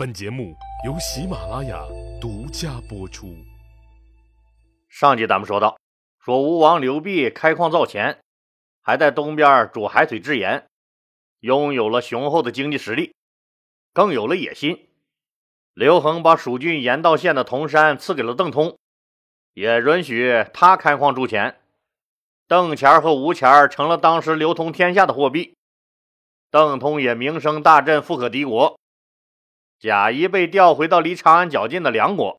本节目由喜马拉雅独家播出。上集咱们说到，说吴王刘濞开矿造钱，还在东边煮海水制盐，拥有了雄厚的经济实力，更有了野心。刘恒把蜀郡盐道县的铜山赐给了邓通，也允许他开矿铸钱。邓钱和吴钱成了当时流通天下的货币，邓通也名声大振，富可敌国。贾谊被调回到离长安较近的梁国，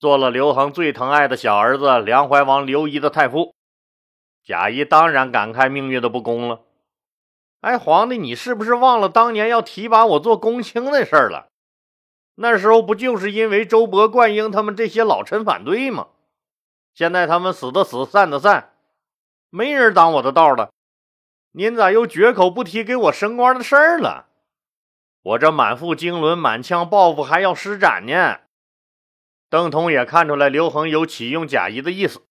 做了刘恒最疼爱的小儿子梁怀王刘仪的太傅。贾谊当然感慨命运的不公了。哎，皇帝，你是不是忘了当年要提拔我做公卿的事儿了？那时候不就是因为周勃、灌婴他们这些老臣反对吗？现在他们死的死，散的散，没人挡我的道了。您咋又绝口不提给我升官的事儿了？我这满腹经纶、满腔抱负还要施展呢。邓通也看出来刘恒有启用贾谊的意思，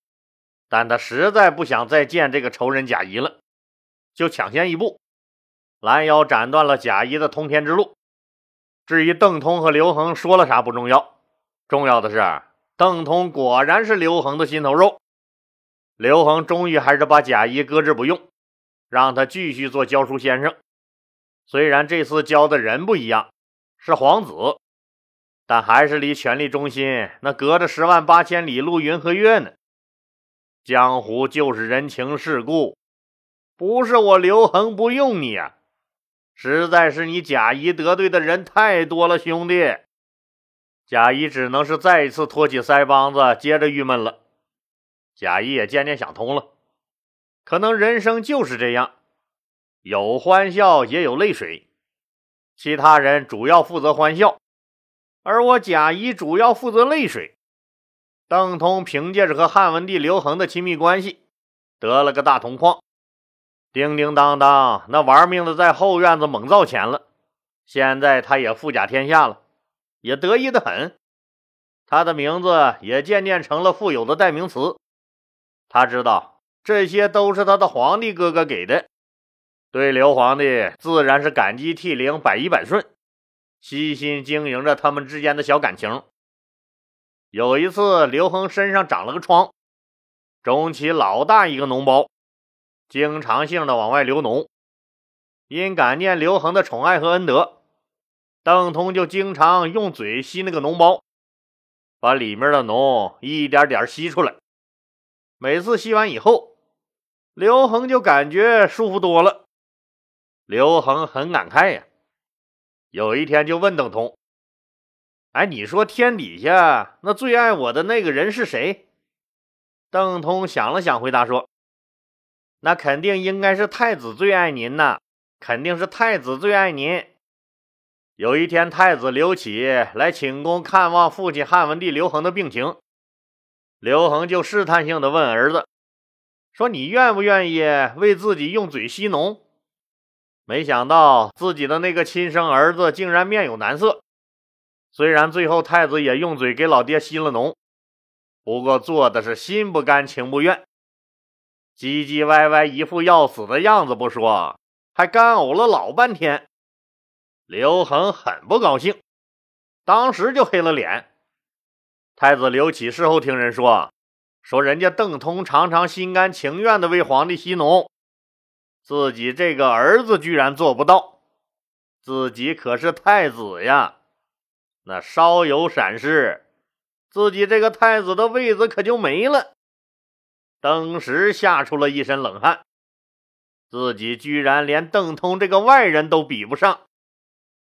但他实在不想再见这个仇人贾谊了，就抢先一步，拦腰斩断了贾谊的通天之路。至于邓通和刘恒说了啥不重要，重要的是邓通果然是刘恒的心头肉。刘恒终于还是把贾谊搁置不用，让他继续做教书先生。虽然这次教的人不一样，是皇子，但还是离权力中心那隔着十万八千里路云和月呢。江湖就是人情世故，不是我刘恒不用你啊，实在是你贾谊得罪的人太多了，兄弟。贾谊只能是再一次托起腮帮子，接着郁闷了。贾谊也渐渐想通了，可能人生就是这样。有欢笑，也有泪水。其他人主要负责欢笑，而我贾谊主要负责泪水。邓通凭借着和汉文帝刘恒的亲密关系，得了个大铜矿，叮叮当当，那玩命的在后院子猛造钱了。现在他也富甲天下了，也得意的很。他的名字也渐渐成了富有的代名词。他知道这些都是他的皇帝哥哥给的。对刘皇帝自然是感激涕零，百依百顺，悉心经营着他们之间的小感情。有一次，刘恒身上长了个疮，肿起老大一个脓包，经常性的往外流脓。因感念刘恒的宠爱和恩德，邓通就经常用嘴吸那个脓包，把里面的脓一点点吸出来。每次吸完以后，刘恒就感觉舒服多了。刘恒很感慨呀，有一天就问邓通：“哎，你说天底下那最爱我的那个人是谁？”邓通想了想，回答说：“那肯定应该是太子最爱您呐，肯定是太子最爱您。”有一天，太子刘启来寝宫看望父亲汉文帝刘恒的病情，刘恒就试探性的问儿子：“说你愿不愿意为自己用嘴吸脓？”没想到自己的那个亲生儿子竟然面有难色。虽然最后太子也用嘴给老爹吸了脓，不过做的是心不甘情不愿，唧唧歪歪，一副要死的样子不说，还干呕了老半天。刘恒很不高兴，当时就黑了脸。太子刘启事后听人说，说人家邓通常常心甘情愿地为皇帝吸脓。自己这个儿子居然做不到，自己可是太子呀！那稍有闪失，自己这个太子的位子可就没了。当时吓出了一身冷汗，自己居然连邓通这个外人都比不上，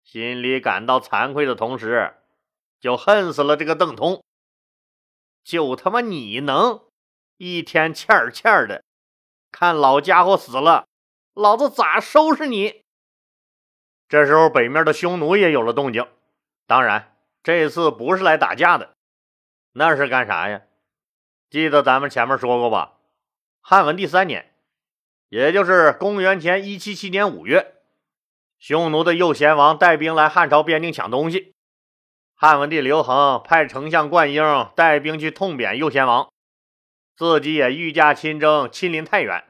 心里感到惭愧的同时，就恨死了这个邓通。就他妈你能一天欠儿欠儿的，看老家伙死了。老子咋收拾你？这时候，北面的匈奴也有了动静。当然，这次不是来打架的，那是干啥呀？记得咱们前面说过吧？汉文帝三年，也就是公元前一七七年五月，匈奴的右贤王带兵来汉朝边境抢东西。汉文帝刘恒派丞相灌婴带兵去痛扁右贤王，自己也御驾亲征，亲临太原。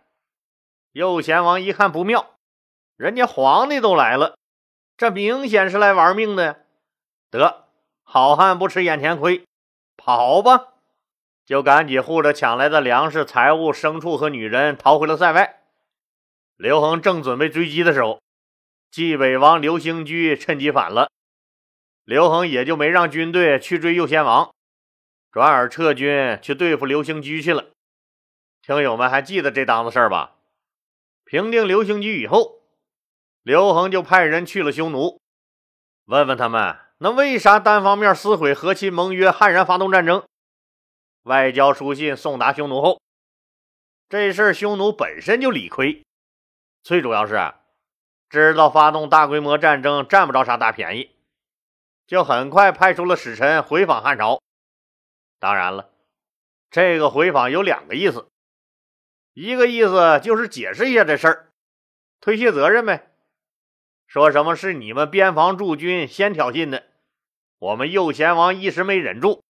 右贤王一看不妙，人家皇帝都来了，这明显是来玩命的呀。得，好汉不吃眼前亏，跑吧！就赶紧护着抢来的粮食、财物、牲畜和女人逃回了塞外。刘恒正准备追击的时候，冀北王刘兴居趁机反了，刘恒也就没让军队去追右贤王，转而撤军去对付刘兴居去了。听友们还记得这档子事儿吧？平定刘兴居以后，刘恒就派人去了匈奴，问问他们，那为啥单方面撕毁和亲盟约，悍然发动战争？外交书信送达匈奴后，这事儿匈奴本身就理亏，最主要是知道发动大规模战争占不着啥大便宜，就很快派出了使臣回访汉朝。当然了，这个回访有两个意思。一个意思就是解释一下这事儿，推卸责任呗。说什么是你们边防驻军先挑衅的，我们右贤王一时没忍住，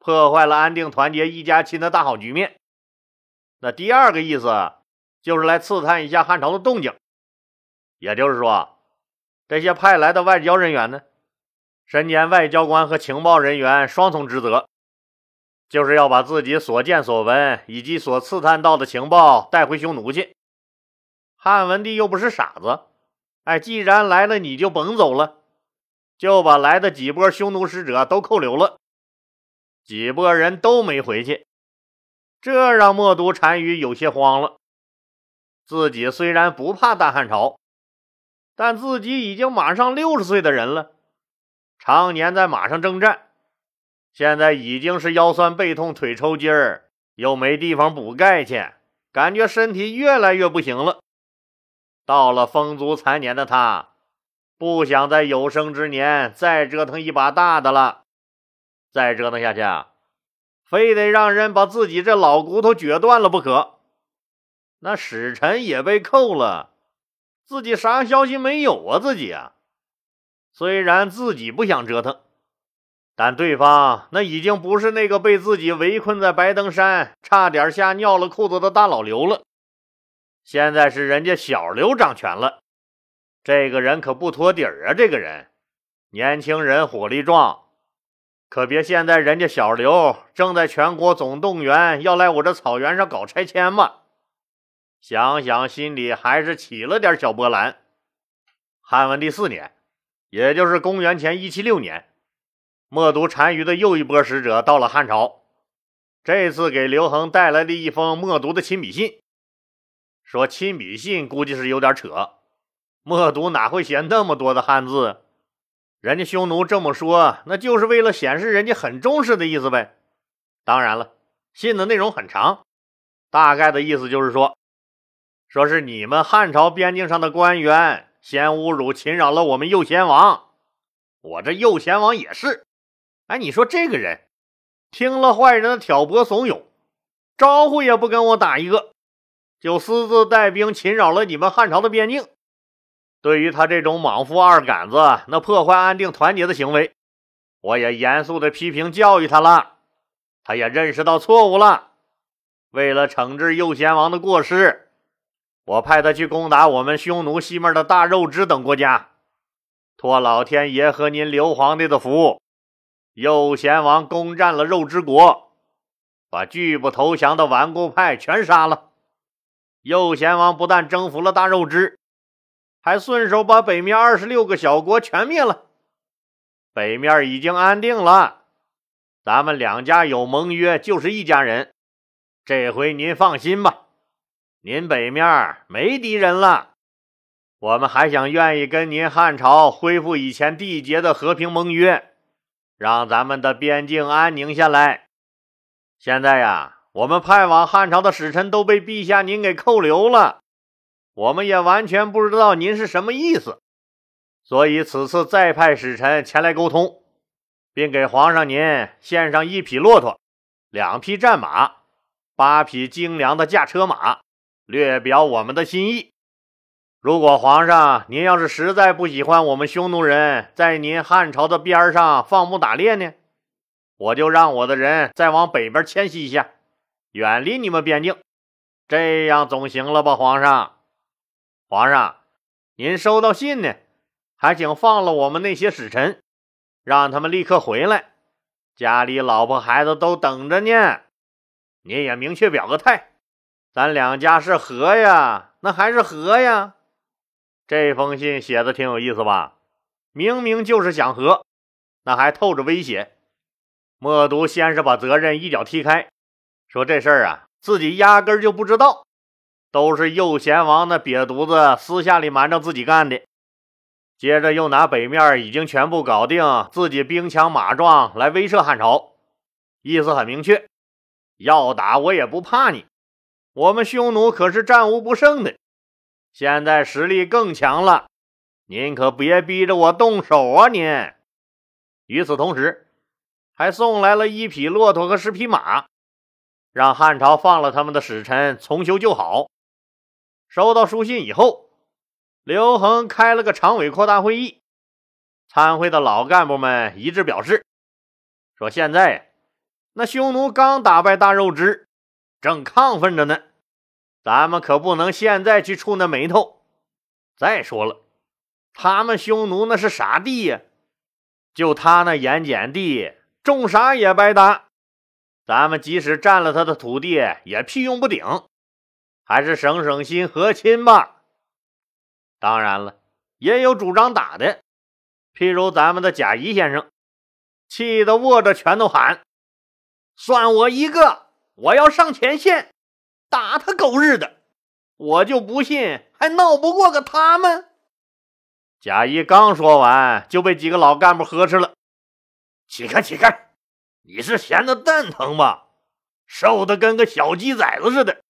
破坏了安定团结一家亲的大好局面。那第二个意思就是来刺探一下汉朝的动静，也就是说，这些派来的外交人员呢，身兼外交官和情报人员双重职责。就是要把自己所见所闻以及所刺探到的情报带回匈奴去。汉文帝又不是傻子，哎，既然来了，你就甭走了，就把来的几波匈奴使者都扣留了。几波人都没回去，这让冒都单于有些慌了。自己虽然不怕大汉朝，但自己已经马上六十岁的人了，常年在马上征战。现在已经是腰酸背痛、腿抽筋儿，又没地方补钙去，感觉身体越来越不行了。到了风烛残年的他，不想在有生之年再折腾一把大的了。再折腾下去，非得让人把自己这老骨头撅断了不可。那使臣也被扣了，自己啥消息没有啊？自己啊，虽然自己不想折腾。但对方那已经不是那个被自己围困在白登山，差点吓尿了裤子的大老刘了，现在是人家小刘掌权了。这个人可不托底儿啊！这个人年轻人，火力壮，可别现在人家小刘正在全国总动员，要来我这草原上搞拆迁嘛？想想心里还是起了点小波澜。汉文帝四年，也就是公元前一七六年。默读单于的又一波使者到了汉朝，这次给刘恒带来了一封默读的亲笔信。说亲笔信估计是有点扯，默读哪会写那么多的汉字？人家匈奴这么说，那就是为了显示人家很重视的意思呗。当然了，信的内容很长，大概的意思就是说，说是你们汉朝边境上的官员先侮辱侵扰了我们右贤王，我这右贤王也是。哎，你说这个人听了坏人的挑拨怂恿，招呼也不跟我打一个，就私自带兵侵扰了你们汉朝的边境。对于他这种莽夫二杆子，那破坏安定团结的行为，我也严肃的批评教育他了。他也认识到错误了。为了惩治右贤王的过失，我派他去攻打我们匈奴西面的大肉支等国家，托老天爷和您刘皇帝的福。右贤王攻占了肉之国，把拒不投降的顽固派全杀了。右贤王不但征服了大肉之，还顺手把北面二十六个小国全灭了。北面已经安定了，咱们两家有盟约，就是一家人。这回您放心吧，您北面没敌人了。我们还想愿意跟您汉朝恢复以前缔结的和平盟约。让咱们的边境安宁下来。现在呀，我们派往汉朝的使臣都被陛下您给扣留了，我们也完全不知道您是什么意思。所以此次再派使臣前来沟通，并给皇上您献上一匹骆驼、两匹战马、八匹精良的驾车马，略表我们的心意。如果皇上您要是实在不喜欢我们匈奴人在您汉朝的边上放牧打猎呢，我就让我的人再往北边迁徙一下，远离你们边境，这样总行了吧？皇上，皇上，您收到信呢，还请放了我们那些使臣，让他们立刻回来，家里老婆孩子都等着呢。您也明确表个态，咱两家是和呀，那还是和呀。这封信写的挺有意思吧？明明就是想和，那还透着威胁。默读先是把责任一脚踢开，说这事儿啊，自己压根就不知道，都是右贤王那瘪犊子私下里瞒着自己干的。接着又拿北面已经全部搞定，自己兵强马壮来威慑汉朝，意思很明确：要打我也不怕你，我们匈奴可是战无不胜的，现在实力更强了，您可别逼着我动手啊！您。与此同时，还送来了一匹骆驼和十匹马，让汉朝放了他们的使臣重修旧好。收到书信以后。刘恒开了个常委扩大会议，参会的老干部们一致表示，说现在那匈奴刚打败大肉汁，正亢奋着呢，咱们可不能现在去触那霉头。再说了，他们匈奴那是啥地呀？就他那盐碱地，种啥也白搭。咱们即使占了他的土地，也屁用不顶，还是省省心，和亲吧。当然了，也有主张打的，譬如咱们的贾谊先生，气得握着拳头喊：“算我一个，我要上前线，打他狗日的！我就不信还闹不过个他们。”贾谊刚说完，就被几个老干部呵斥了：“起开，起开！你是闲的蛋疼吧？瘦的跟个小鸡崽子似的，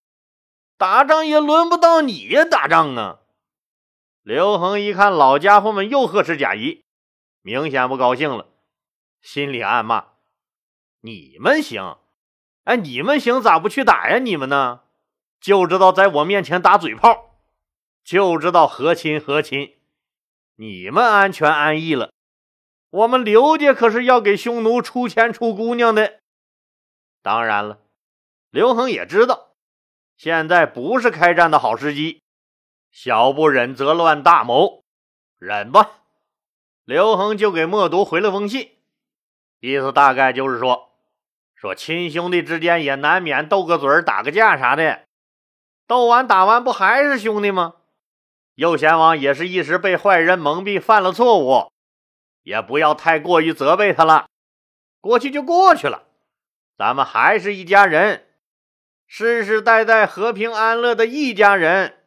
打仗也轮不到你呀，打仗啊！”刘恒一看老家伙们又呵斥贾谊，明显不高兴了，心里暗骂：“你们行？哎，你们行咋不去打呀？你们呢？就知道在我面前打嘴炮，就知道和亲和亲。你们安全安逸了，我们刘家可是要给匈奴出钱出姑娘的。当然了，刘恒也知道，现在不是开战的好时机。”小不忍则乱大谋，忍吧。刘恒就给默读回了封信，意思大概就是说，说亲兄弟之间也难免斗个嘴打个架啥的，斗完打完不还是兄弟吗？右贤王也是一时被坏人蒙蔽，犯了错误，也不要太过于责备他了。过去就过去了，咱们还是一家人，世世代代和平安乐的一家人。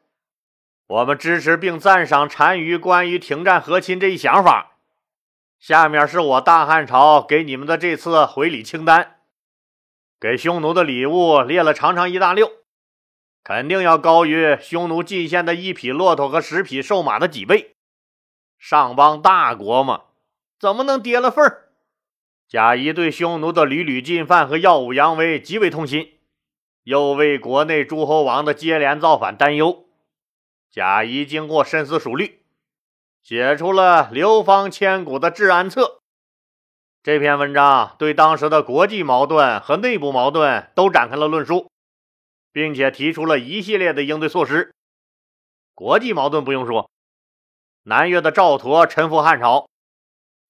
我们支持并赞赏单于关于停战和亲这一想法。下面是我大汉朝给你们的这次回礼清单，给匈奴的礼物列了长长一大溜，肯定要高于匈奴进献的一匹骆驼和十匹瘦马的几倍。上邦大国嘛，怎么能跌了份儿？贾谊对匈奴的屡屡进犯和耀武扬威极为痛心，又为国内诸侯王的接连造反担忧。贾谊经过深思熟虑，写出了流芳千古的《治安策》。这篇文章对当时的国际矛盾和内部矛盾都展开了论述，并且提出了一系列的应对措施。国际矛盾不用说，南越的赵佗臣服汉朝。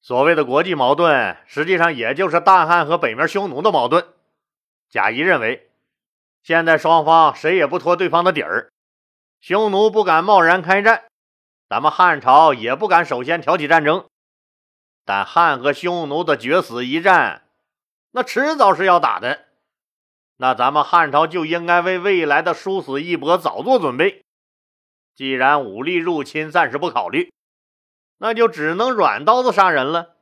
所谓的国际矛盾，实际上也就是大汉和北面匈奴的矛盾。贾谊认为，现在双方谁也不拖对方的底儿。匈奴不敢贸然开战，咱们汉朝也不敢首先挑起战争。但汉和匈奴的决死一战，那迟早是要打的。那咱们汉朝就应该为未来的殊死一搏早做准备。既然武力入侵暂时不考虑，那就只能软刀子杀人了，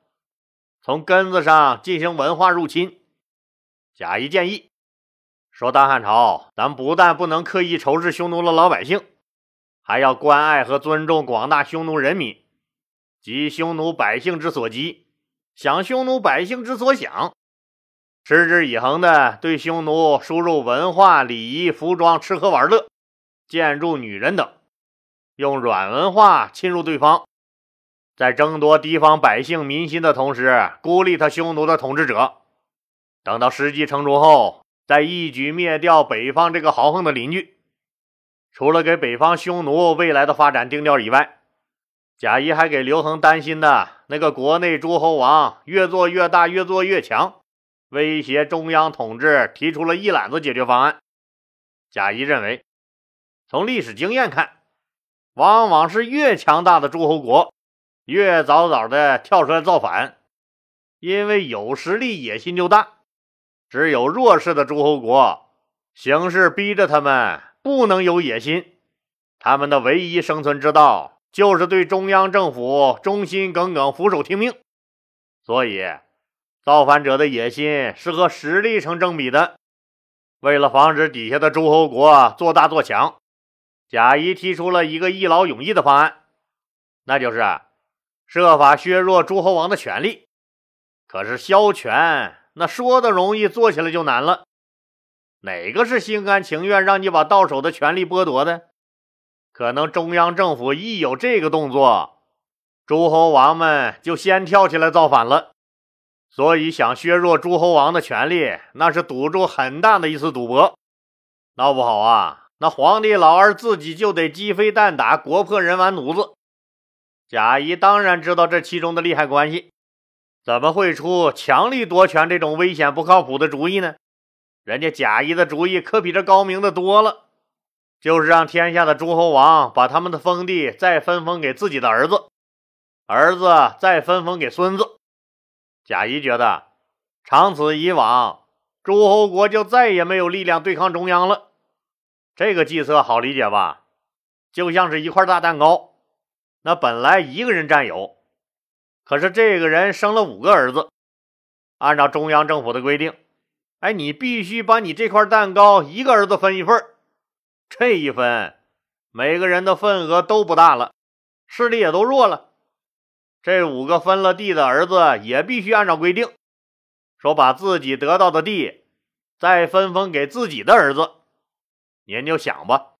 从根子上进行文化入侵。贾谊建议。说大汉朝，咱不但不能刻意仇视匈奴的老百姓，还要关爱和尊重广大匈奴人民，急匈奴百姓之所急，想匈奴百姓之所想，持之以恒的对匈奴输入文化、礼仪、服装、吃喝玩乐、建筑、女人等，用软文化侵入对方，在争夺地方百姓民心的同时，孤立他匈奴的统治者。等到时机成熟后。再一举灭掉北方这个豪横的邻居，除了给北方匈奴未来的发展定调以外，贾谊还给刘恒担心的那个国内诸侯王越做越大，越做越强，威胁中央统治，提出了一揽子解决方案。贾谊认为，从历史经验看，往往是越强大的诸侯国，越早早的跳出来造反，因为有实力，野心就大。只有弱势的诸侯国，形势逼着他们不能有野心，他们的唯一生存之道。就是对中央政府忠心耿耿、俯首听命，所以造反者的野心是和实力成正比的。为了防止底下的诸侯国做大做强，贾谊提出了一个一劳永逸的方案，那就是设法削弱诸侯王的权力。可是削权那说的容易，做起来就难了。哪个是心甘情愿让你把到手的权力剥夺的？可能中央政府一有这个动作，诸侯王们就先跳起来造反了。所以想削弱诸侯王的权力，那是赌注很大的一次赌博。闹不好啊，那皇帝老二自己就得鸡飞蛋打，国破人亡，奴子。贾谊当然知道这其中的利害关系，怎么会出强力夺权这种危险不靠谱的主意呢？人家贾谊的主意可比这高明的多了。就是让天下的诸侯王把他们的封地再分封给自己的儿子，儿子再分封给孙子。贾谊觉得，长此以往，诸侯国就再也没有力量对抗中央了。这个计策好理解吧？就像是一块大蛋糕，那本来一个人占有，可是这个人生了五个儿子，按照中央政府的规定，哎，你必须把你这块蛋糕一个儿子分一份。这一分，每个人的份额都不大了，势力也都弱了。这五个分了地的儿子也必须按照规定，说把自己得到的地再分封给自己的儿子。您就想吧，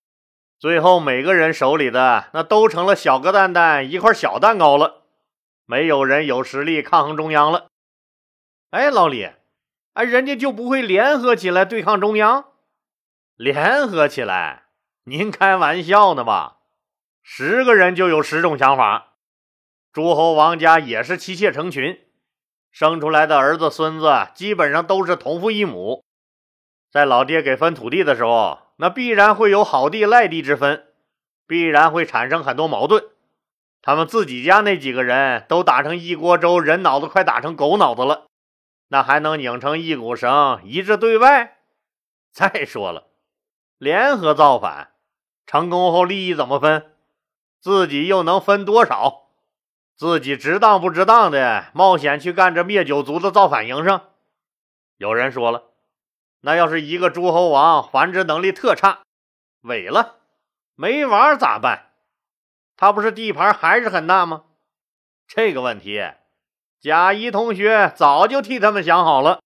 最后每个人手里的那都成了小个蛋蛋一块小蛋糕了，没有人有实力抗衡中央了。哎，老李，哎，人家就不会联合起来对抗中央？联合起来？您开玩笑呢吧？十个人就有十种想法。诸侯王家也是妻妾成群，生出来的儿子孙子基本上都是同父异母。在老爹给分土地的时候，那必然会有好地赖地之分，必然会产生很多矛盾。他们自己家那几个人都打成一锅粥，人脑子快打成狗脑子了，那还能拧成一股绳一致对外？再说了，联合造反。成功后利益怎么分？自己又能分多少？自己值当不值当的冒险去干这灭九族的造反营生？有人说了，那要是一个诸侯王繁殖能力特差，萎了，没娃咋办？他不是地盘还是很大吗？这个问题，贾谊同学早就替他们想好了，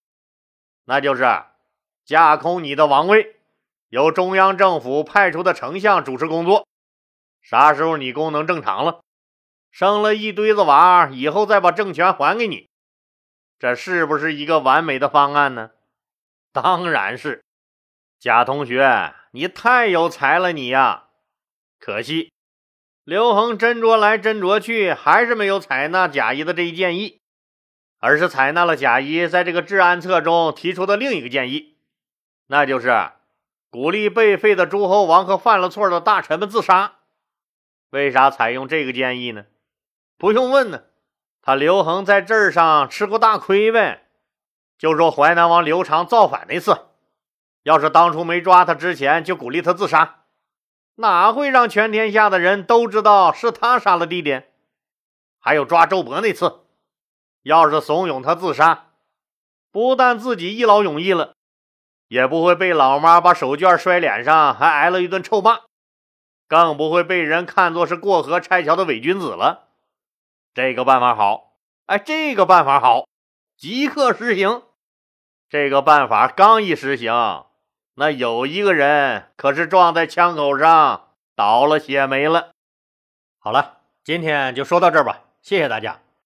那就是架空你的王位。由中央政府派出的丞相主持工作，啥时候你功能正常了，生了一堆子娃，以后再把政权还给你，这是不是一个完美的方案呢？当然是。贾同学，你太有才了，你呀！可惜刘恒斟酌来斟酌去，还是没有采纳贾谊的这一建议，而是采纳了贾谊在这个治安策中提出的另一个建议，那就是。鼓励被废的诸侯王和犯了错的大臣们自杀，为啥采用这个建议呢？不用问呢，他刘恒在这儿上吃过大亏呗。就说淮南王刘长造反那次，要是当初没抓他之前就鼓励他自杀，哪会让全天下的人都知道是他杀了弟弟？还有抓周勃那次，要是怂恿他自杀，不但自己一劳永逸了。也不会被老妈把手绢摔脸上，还挨了一顿臭骂，更不会被人看作是过河拆桥的伪君子了。这个办法好，哎，这个办法好，即刻实行。这个办法刚一实行，那有一个人可是撞在枪口上倒了血霉了。好了，今天就说到这儿吧，谢谢大家。